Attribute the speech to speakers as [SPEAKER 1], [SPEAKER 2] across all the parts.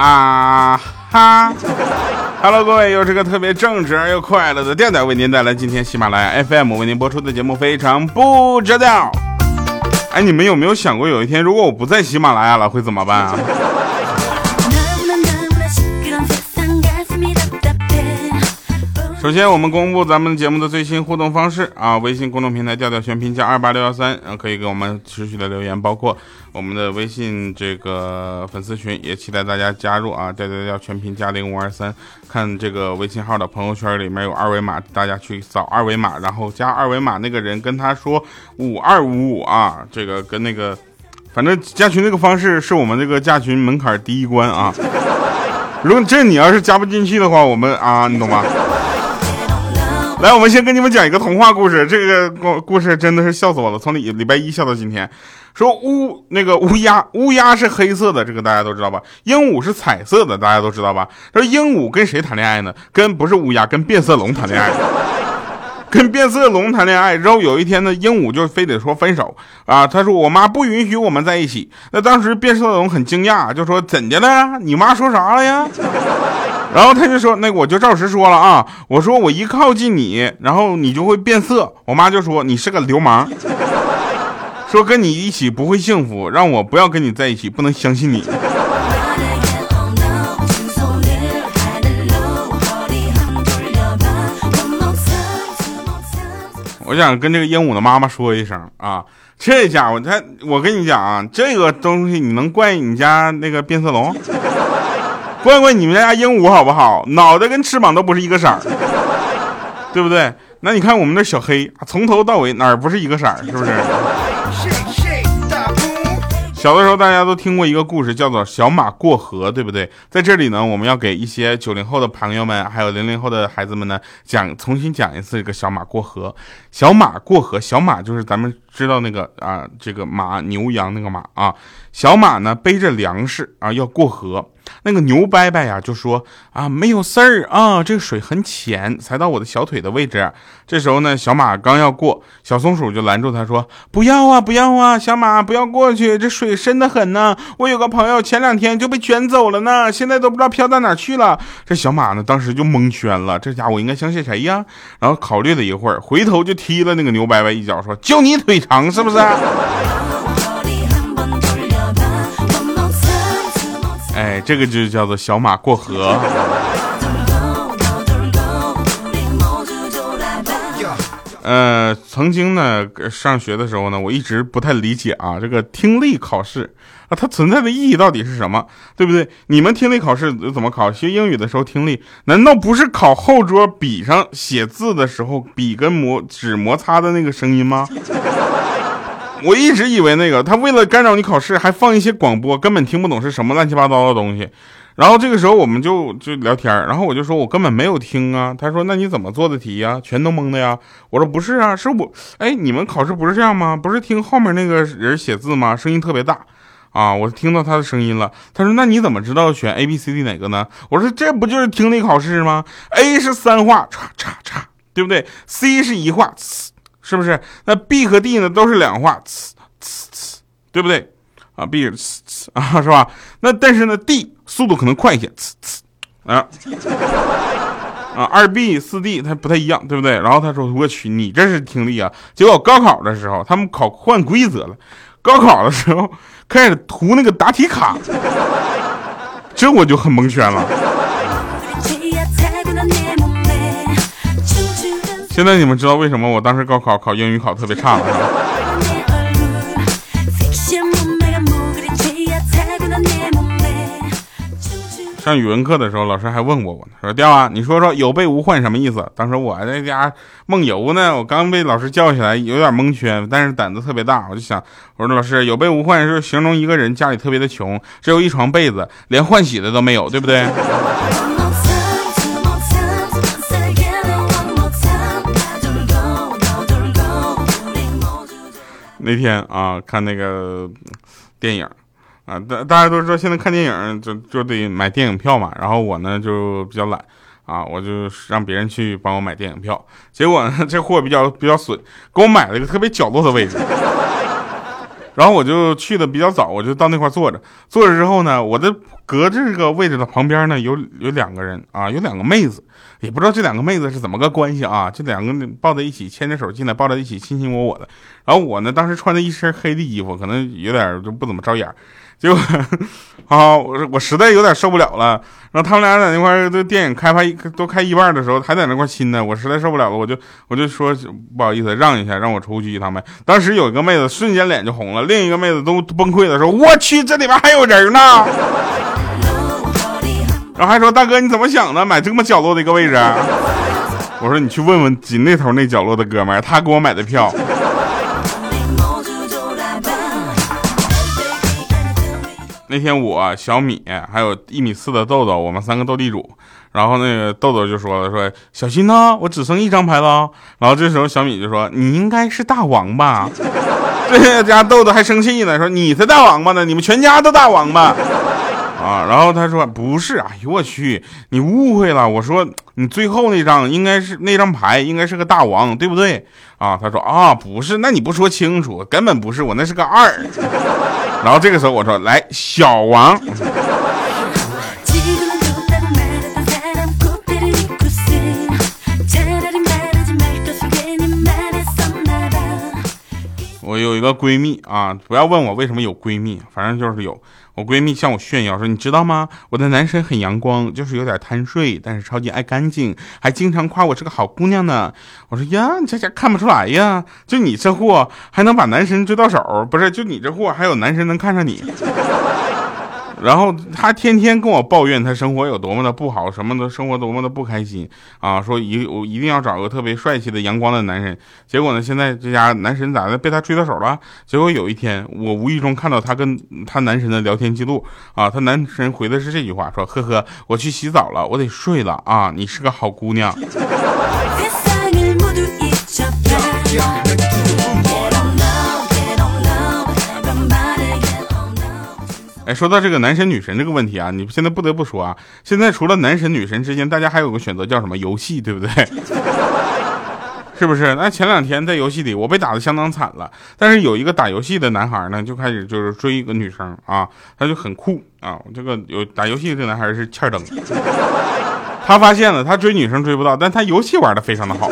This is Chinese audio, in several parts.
[SPEAKER 1] 啊哈！Hello，各位，又是个特别正直而又快乐的调调，为您带来今天喜马拉雅 FM 为您播出的节目，非常不着调。哎，你们有没有想过，有一天如果我不在喜马拉雅了，会怎么办啊？首先，我们公布咱们节目的最新互动方式啊，微信公众平台调调全拼加二八六幺三，然后可以给我们持续的留言，包括我们的微信这个粉丝群，也期待大家加入啊，调调调全拼加零五二三，看这个微信号的朋友圈里面有二维码，大家去扫二维码，然后加二维码那个人跟他说五二五五啊，这个跟那个，反正加群这个方式是我们这个加群门槛第一关啊，如果这你要是加不进去的话，我们啊，你懂吗？来，我们先跟你们讲一个童话故事。这个故故事真的是笑死我了，从礼礼拜一笑到今天。说乌那个乌鸦，乌鸦是黑色的，这个大家都知道吧？鹦鹉是彩色的，大家都知道吧？说鹦鹉跟谁谈恋爱呢？跟不是乌鸦，跟变色龙谈恋爱。跟变色龙谈恋爱之后，有一天呢，鹦鹉就非得说分手啊。他说我妈不允许我们在一起。那当时变色龙很惊讶，就说怎的了？你妈说啥了呀？然后他就说：“那我就照实说了啊，我说我一靠近你，然后你就会变色。”我妈就说：“你是个流氓，说跟你一起不会幸福，让我不要跟你在一起，不能相信你。”我想跟这个鹦鹉的妈妈说一声啊，这家伙他，我跟你讲啊，这个东西你能怪你家那个变色龙？怪怪你们家鹦鹉好不好？脑袋跟翅膀都不是一个色儿，对不对？那你看我们那小黑，从头到尾哪儿不是一个色儿？是不是？小的时候大家都听过一个故事，叫做小马过河，对不对？在这里呢，我们要给一些九零后的朋友们，还有零零后的孩子们呢，讲重新讲一次这个小马过河。小马过河，小马就是咱们知道那个啊，这个马牛羊那个马啊。小马呢背着粮食啊要过河。那个牛伯伯呀就说啊没有事儿啊，这个水很浅，才到我的小腿的位置。这时候呢，小马刚要过，小松鼠就拦住他说：“不要啊，不要啊，小马不要过去，这水深的很呢。我有个朋友前两天就被卷走了呢，现在都不知道飘到哪去了。”这小马呢当时就蒙圈了，这家伙应该相信谁呀？然后考虑了一会儿，回头就踢了那个牛伯伯一脚，说：“就你腿长是不是？”哎，这个就叫做小马过河。呃，曾经呢，上学的时候呢，我一直不太理解啊，这个听力考试啊，它存在的意义到底是什么？对不对？你们听力考试怎么考？学英语的时候听力，难道不是考后桌笔上写字的时候笔跟摩纸摩擦的那个声音吗？我一直以为那个他为了干扰你考试，还放一些广播，根本听不懂是什么乱七八糟的东西。然后这个时候我们就就聊天，然后我就说我根本没有听啊。他说那你怎么做的题呀？全都蒙的呀？我说不是啊，是我哎，你们考试不是这样吗？不是听后面那个人写字吗？声音特别大啊，我听到他的声音了。他说那你怎么知道选 A B C D 哪个呢？我说这不就是听力考试吗？A 是三画，叉叉叉，对不对？C 是一画。是不是？那 B 和 D 呢都是两画，呲呲呲，对不对？啊，B 呲呲啊，是吧？那但是呢，D 速度可能快一些，呲呲啊啊，二 B 四 D 它不太一样，对不对？然后他说：“我去，你这是听力啊！”结果高考的时候，他们考换规则了，高考的时候开始涂那个答题卡，这我就很蒙圈了。现在你们知道为什么我当时高考考英语考特别差了？上语文课的时候，老师还问过我呢，说：“调啊，你说说有备无患什么意思？”当时我在家梦游呢，我刚被老师叫起来，有点蒙圈，但是胆子特别大，我就想，我说老师有备无患是形容一个人家里特别的穷，只有一床被子，连换洗的都没有，对不对？那天啊，看那个电影啊，大大家都知道，现在看电影就就得买电影票嘛。然后我呢就比较懒啊，我就让别人去帮我买电影票。结果呢，这货比较比较损，给我买了一个特别角落的位置。然后我就去的比较早，我就到那块坐着。坐着之后呢，我的隔这个位置的旁边呢，有有两个人啊，有两个妹子，也不知道这两个妹子是怎么个关系啊，这两个抱在一起，牵着手进来，抱在一起，亲亲我我的。然后我呢，当时穿着一身黑的衣服，可能有点就不怎么招眼。结果 啊，我我实在有点受不了了。然后他们俩在那块儿，这电影开拍都开一半的时候，还在那块亲呢。我实在受不了了，我就我就说不好意思，让一下，让我出去一趟呗。当时有一个妹子瞬间脸就红了，另一个妹子都崩溃了，说：“我去，这里边还有人呢。”然后还说：“大哥，你怎么想的？买这么角落的一个位置？”我说：“你去问问紧那头那角落的哥们儿，他给我买的票。”那天我小米还有一米四的豆豆，我们三个斗地主。然后那个豆豆就说了：“说小心呐，我只剩一张牌了。”然后这时候小米就说：“你应该是大王吧？” 这家豆豆还生气呢，说：“你才大王八呢，你们全家都大王八。”啊，然后他说：“不是，哎呦我去，你误会了。我说你最后那张应该是那张牌，应该是个大王，对不对？”啊，他说：“啊，不是，那你不说清楚，根本不是，我那是个二。”然后这个时候我说：“来，小王。”我有一个闺蜜啊，不要问我为什么有闺蜜，反正就是有。我闺蜜向我炫耀说：“你知道吗？我的男神很阳光，就是有点贪睡，但是超级爱干净，还经常夸我是个好姑娘呢。”我说：“呀，你这家看不出来呀？就你这货还能把男神追到手？不是？就你这货还有男神能看上你？”然后他天天跟我抱怨他生活有多么的不好，什么的生活多么的不开心啊！说一我一定要找个特别帅气的阳光的男人。结果呢，现在这家男神咋的被他追到手了？结果有一天我无意中看到他跟他男神的聊天记录啊，他男神回的是这句话：说呵呵，我去洗澡了，我得睡了啊！你是个好姑娘。哎，说到这个男神女神这个问题啊，你现在不得不说啊，现在除了男神女神之间，大家还有个选择叫什么游戏，对不对？是不是？那前两天在游戏里，我被打的相当惨了。但是有一个打游戏的男孩呢，就开始就是追一个女生啊，他就很酷啊。这个有打游戏的这男孩是欠灯，他发现了他追女生追不到，但他游戏玩的非常的好。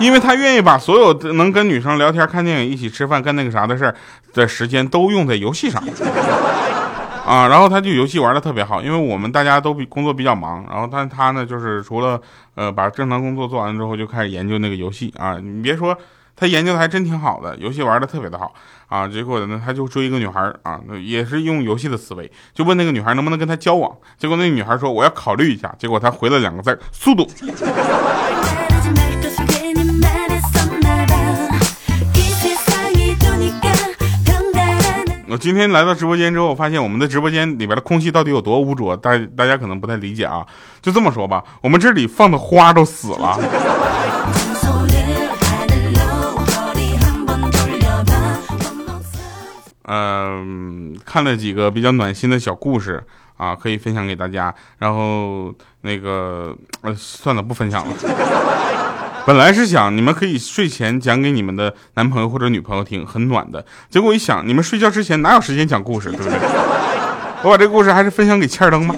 [SPEAKER 1] 因为他愿意把所有能跟女生聊天、看电影、一起吃饭、干那个啥的事儿的时间都用在游戏上，啊，然后他就游戏玩的特别好。因为我们大家都比工作比较忙，然后但他呢，就是除了呃把正常工作做完之后，就开始研究那个游戏啊。你别说，他研究的还真挺好的，游戏玩的特别的好啊。结果呢，他就追一个女孩啊，也是用游戏的思维，就问那个女孩能不能跟他交往。结果那个女孩说我要考虑一下。结果他回了两个字：速度。我今天来到直播间之后，我发现我们的直播间里边的空气到底有多污浊，大大家可能不太理解啊。就这么说吧，我们这里放的花都死了。嗯，看了几个比较暖心的小故事啊，可以分享给大家。然后那个，呃，算了，不分享了。本来是想你们可以睡前讲给你们的男朋友或者女朋友听，很暖的。结果一想，你们睡觉之前哪有时间讲故事，对不对？我把这个故事还是分享给欠儿灯吧。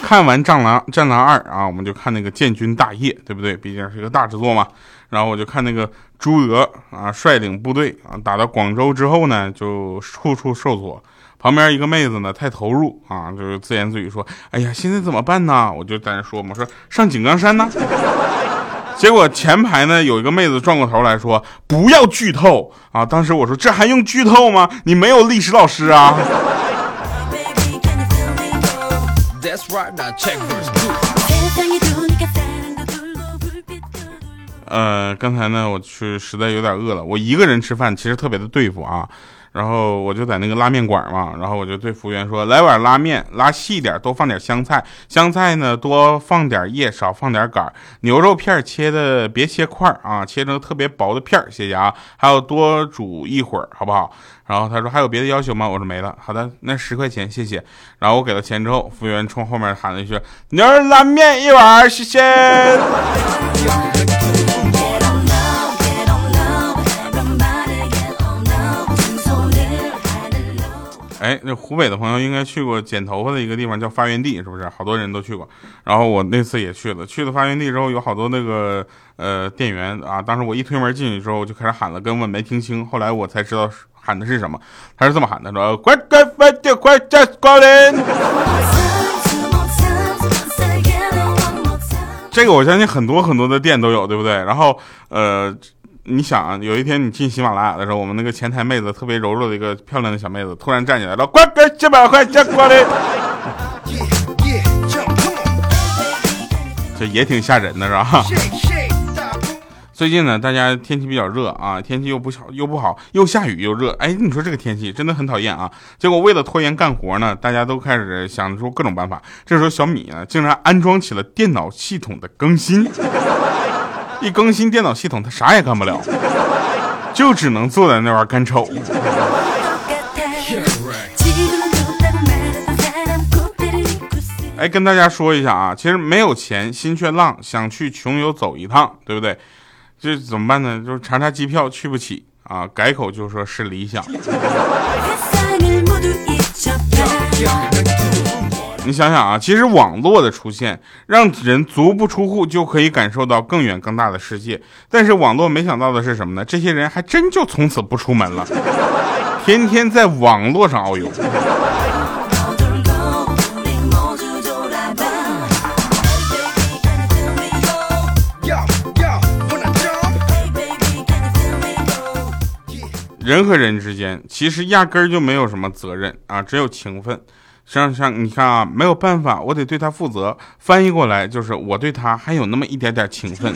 [SPEAKER 1] 看完《战狼》《战狼二》啊，我们就看那个《建军大业》，对不对？毕竟是一个大制作嘛。然后我就看那个朱俄啊率领部队啊打到广州之后呢，就处处受挫。旁边一个妹子呢，太投入啊，就是自言自语说：“哎呀，现在怎么办呢？”我就在那说嘛，说上井冈山呢。结果前排呢有一个妹子转过头来说：“不要剧透啊！”当时我说：“这还用剧透吗？你没有历史老师啊？” 呃，刚才呢，我去实在有点饿了，我一个人吃饭其实特别的对付啊。然后我就在那个拉面馆嘛，然后我就对服务员说：“来碗拉面，拉细点，多放点香菜，香菜呢多放点叶，少放点杆。牛肉片切的别切块啊，切成特别薄的片谢谢啊。还有多煮一会儿，好不好？”然后他说：“还有别的要求吗？”我说：“没了。”好的，那十块钱，谢谢。然后我给了钱之后，服务员冲后面喊了一句：“牛肉拉面一碗，谢谢。”哎，那湖北的朋友应该去过剪头发的一个地方叫发源地，是不是？好多人都去过。然后我那次也去了，去了发源地之后，有好多那个呃店员啊，当时我一推门进去之后，我就开始喊了，根本没听清。后来我才知道喊的是什么，他是这么喊的，说：“快快快点快加光临。”这个我相信很多很多的店都有，对不对？然后呃。你想啊，有一天你进喜马拉雅的时候，我们那个前台妹子特别柔弱的一个漂亮的小妹子，突然站起来了，快给几百块钱过来，这也挺吓人的，是吧？最近呢，大家天气比较热啊，天气又不好又不好，又下雨又热，哎，你说这个天气真的很讨厌啊。结果为了拖延干活呢，大家都开始想出各种办法。这时候小米呢，竟然安装起了电脑系统的更新。一更新电脑系统，他啥也干不了，就只能坐在那玩干瞅。哎，跟大家说一下啊，其实没有钱，心却浪，想去穷游走一趟，对不对？这怎么办呢？就是查查机票去不起啊，改口就说是理想。你想想啊，其实网络的出现，让人足不出户就可以感受到更远更大的世界。但是网络没想到的是什么呢？这些人还真就从此不出门了，天天在网络上遨游。人和人之间其实压根儿就没有什么责任啊，只有情分。像像你看啊，没有办法，我得对他负责。翻译过来就是我对他还有那么一点点情分。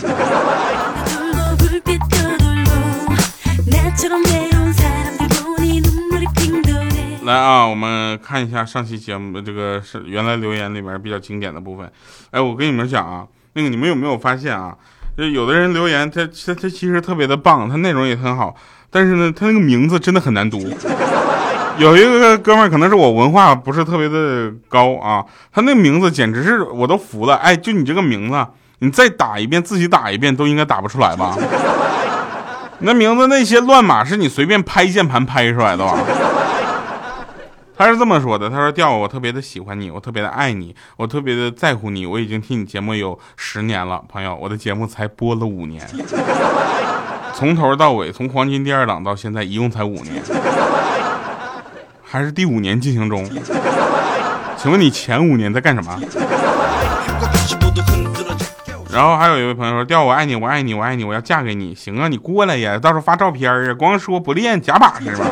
[SPEAKER 1] 来啊，我们看一下上期节目这个是原来留言里面比较经典的部分。哎，我跟你们讲啊，那个你们有没有发现啊？就有的人留言，他他他其实特别的棒，他内容也很好，但是呢，他那个名字真的很难读。有一个哥们儿，可能是我文化不是特别的高啊，他那名字简直是我都服了。哎，就你这个名字，你再打一遍，自己打一遍都应该打不出来吧？那名字那些乱码是你随便拍键盘拍出来的吧？他是这么说的，他说：“调，我特别的喜欢你，我特别的爱你，我特别的在乎你，我已经听你节目有十年了，朋友，我的节目才播了五年，从头到尾，从黄金第二档到现在，一共才五年。”还是第五年进行中，请问你前五年在干什么？然后还有一位朋友说：“调我爱你，我爱你，我爱你，我要嫁给你。”行啊，你过来呀，到时候发照片啊，光说不练假把式吧。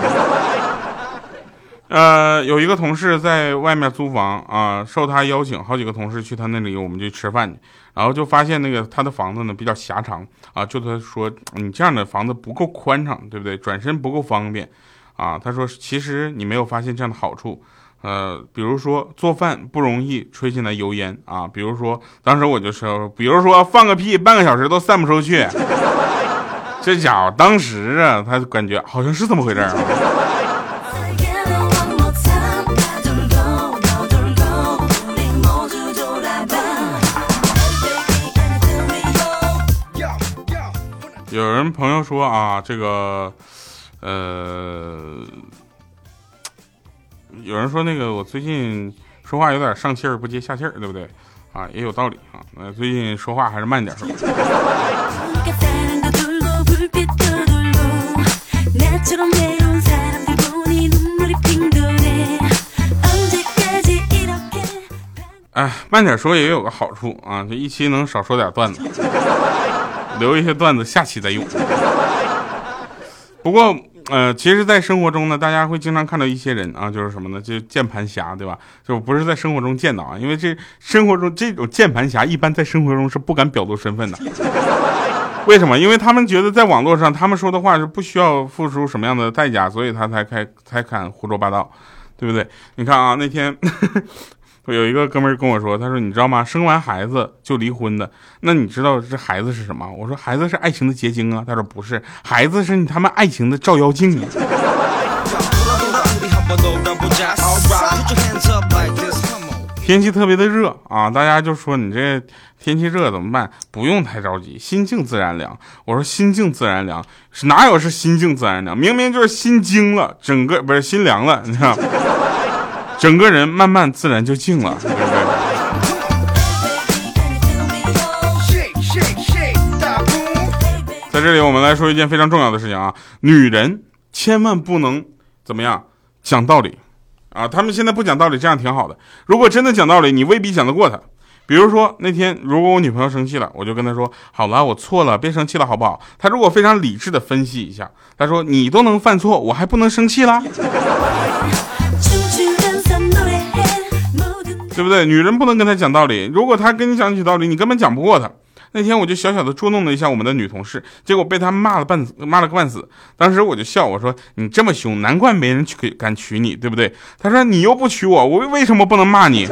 [SPEAKER 1] 呃，有一个同事在外面租房啊，受他邀请，好几个同事去他那里，我们就吃饭去，然后就发现那个他的房子呢比较狭长啊，就他说你这样的房子不够宽敞，对不对？转身不够方便。啊，他说，其实你没有发现这样的好处，呃，比如说做饭不容易吹进来油烟啊，比如说当时我就说，比如说放个屁半个小时都散不出去，这家伙当时啊，他感觉好像是这么回事啊。有人朋友说啊，这个。呃，有人说那个我最近说话有点上气儿不接下气儿，对不对？啊，也有道理啊。那最近说话还是慢点说。哎，慢点说也有个好处啊，这一期能少说点段子，留一些段子下期再用。不过。呃，其实，在生活中呢，大家会经常看到一些人啊，就是什么呢？就键盘侠，对吧？就不是在生活中见到啊，因为这生活中这种键盘侠一般在生活中是不敢表露身份的。为什么？因为他们觉得在网络上他们说的话是不需要付出什么样的代价，所以他才开才敢胡说八道，对不对？你看啊，那天。有一个哥们跟我说，他说你知道吗？生完孩子就离婚的，那你知道这孩子是什么？我说孩子是爱情的结晶啊。他说不是，孩子是你他们爱情的照妖镜啊。天气特别的热啊，大家就说你这天气热怎么办？不用太着急，心静自然凉。我说心静自然凉哪有是心静自然凉？明明就是心惊了，整个不是心凉了，你知道。整个人慢慢自然就静了，对不对？在这里，我们来说一件非常重要的事情啊，女人千万不能怎么样讲道理啊！他们现在不讲道理，这样挺好的。如果真的讲道理，你未必讲得过他。比如说那天，如果我女朋友生气了，我就跟她说：“好了，我错了，别生气了，好不好？”她如果非常理智的分析一下，她说：“你都能犯错，我还不能生气啦？对不对？女人不能跟他讲道理，如果他跟你讲起道理，你根本讲不过他。那天我就小小的捉弄了一下我们的女同事，结果被他骂了半，骂了个半死。当时我就笑，我说：“你这么凶，难怪没人娶敢娶你，对不对？”他说：“你又不娶我，我为什么不能骂你？”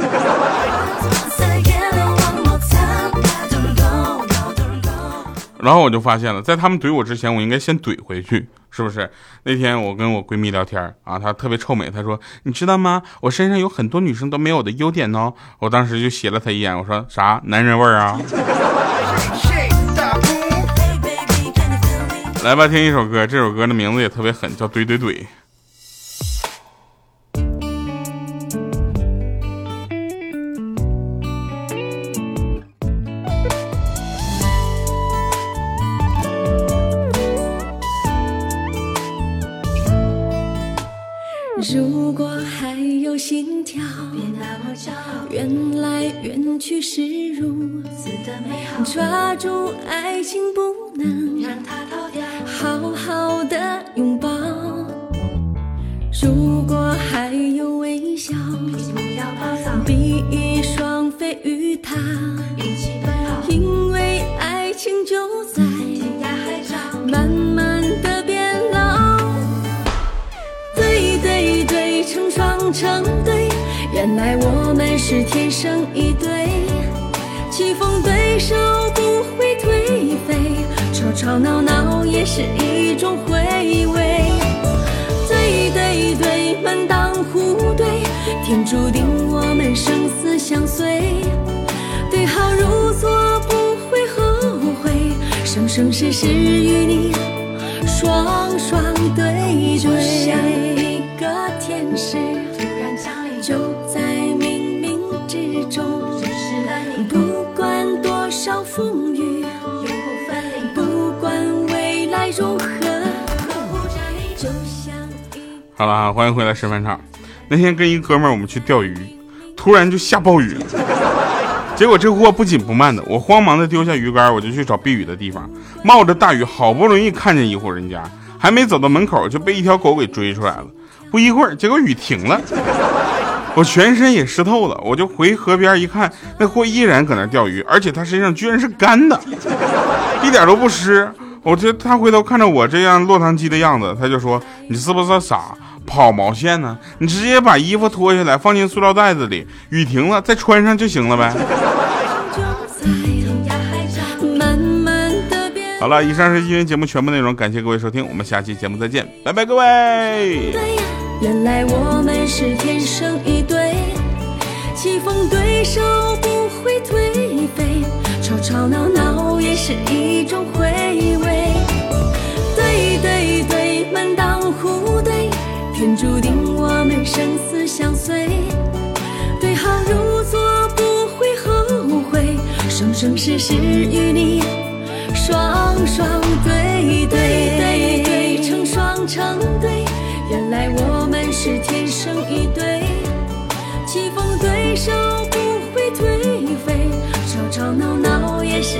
[SPEAKER 1] 然后我就发现了，在他们怼我之前，我应该先怼回去，是不是？那天我跟我闺蜜聊天啊，她特别臭美，她说：“你知道吗？我身上有很多女生都没有的优点呢。”我当时就斜了她一眼，我说：“啥？男人味儿啊？” 来吧，听一首歌，这首歌的名字也特别狠，叫《怼怼怼》。
[SPEAKER 2] 住爱情不能让它逃掉，好好的拥抱。如果还有微笑，不要暴躁，比翼双飞与他一起奔跑，因为爱情就在天涯海角，慢慢的变老。对对对，成双成对，原来我们是天生一对，手不会颓废，吵吵闹闹也是一种回味。对对对，门当户对，天注定我们生死相随，对号入座不会后悔，生生世世与你双双对对。
[SPEAKER 1] 好了，欢迎回来吃饭场。那天跟一哥们儿我们去钓鱼，突然就下暴雨了。结果这货不紧不慢的，我慌忙的丢下鱼竿，我就去找避雨的地方。冒着大雨，好不容易看见一户人家，还没走到门口就被一条狗给追出来了。不一会儿，结果雨停了，我全身也湿透了，我就回河边一看，那货依然搁那钓鱼，而且他身上居然是干的，一点都不湿。我这他回头看着我这样落汤鸡的样子，他就说：“你是不是傻？跑毛线呢？你直接把衣服脱下来放进塑料袋子里，雨停了再穿上就行了呗。”，好了，以上是今天节目全部内容，感谢各位收听，我们下期节目再见，拜拜，各位。
[SPEAKER 2] 原来我们是天生一对，棋逢对手不会颓废，吵吵闹闹也是一种回味。天注定我们生死相随，对号入座不会后悔，生生世世与你双双对对对对，成双成对。原来我们是天生一对，棋逢对手不会颓废，吵吵闹闹也是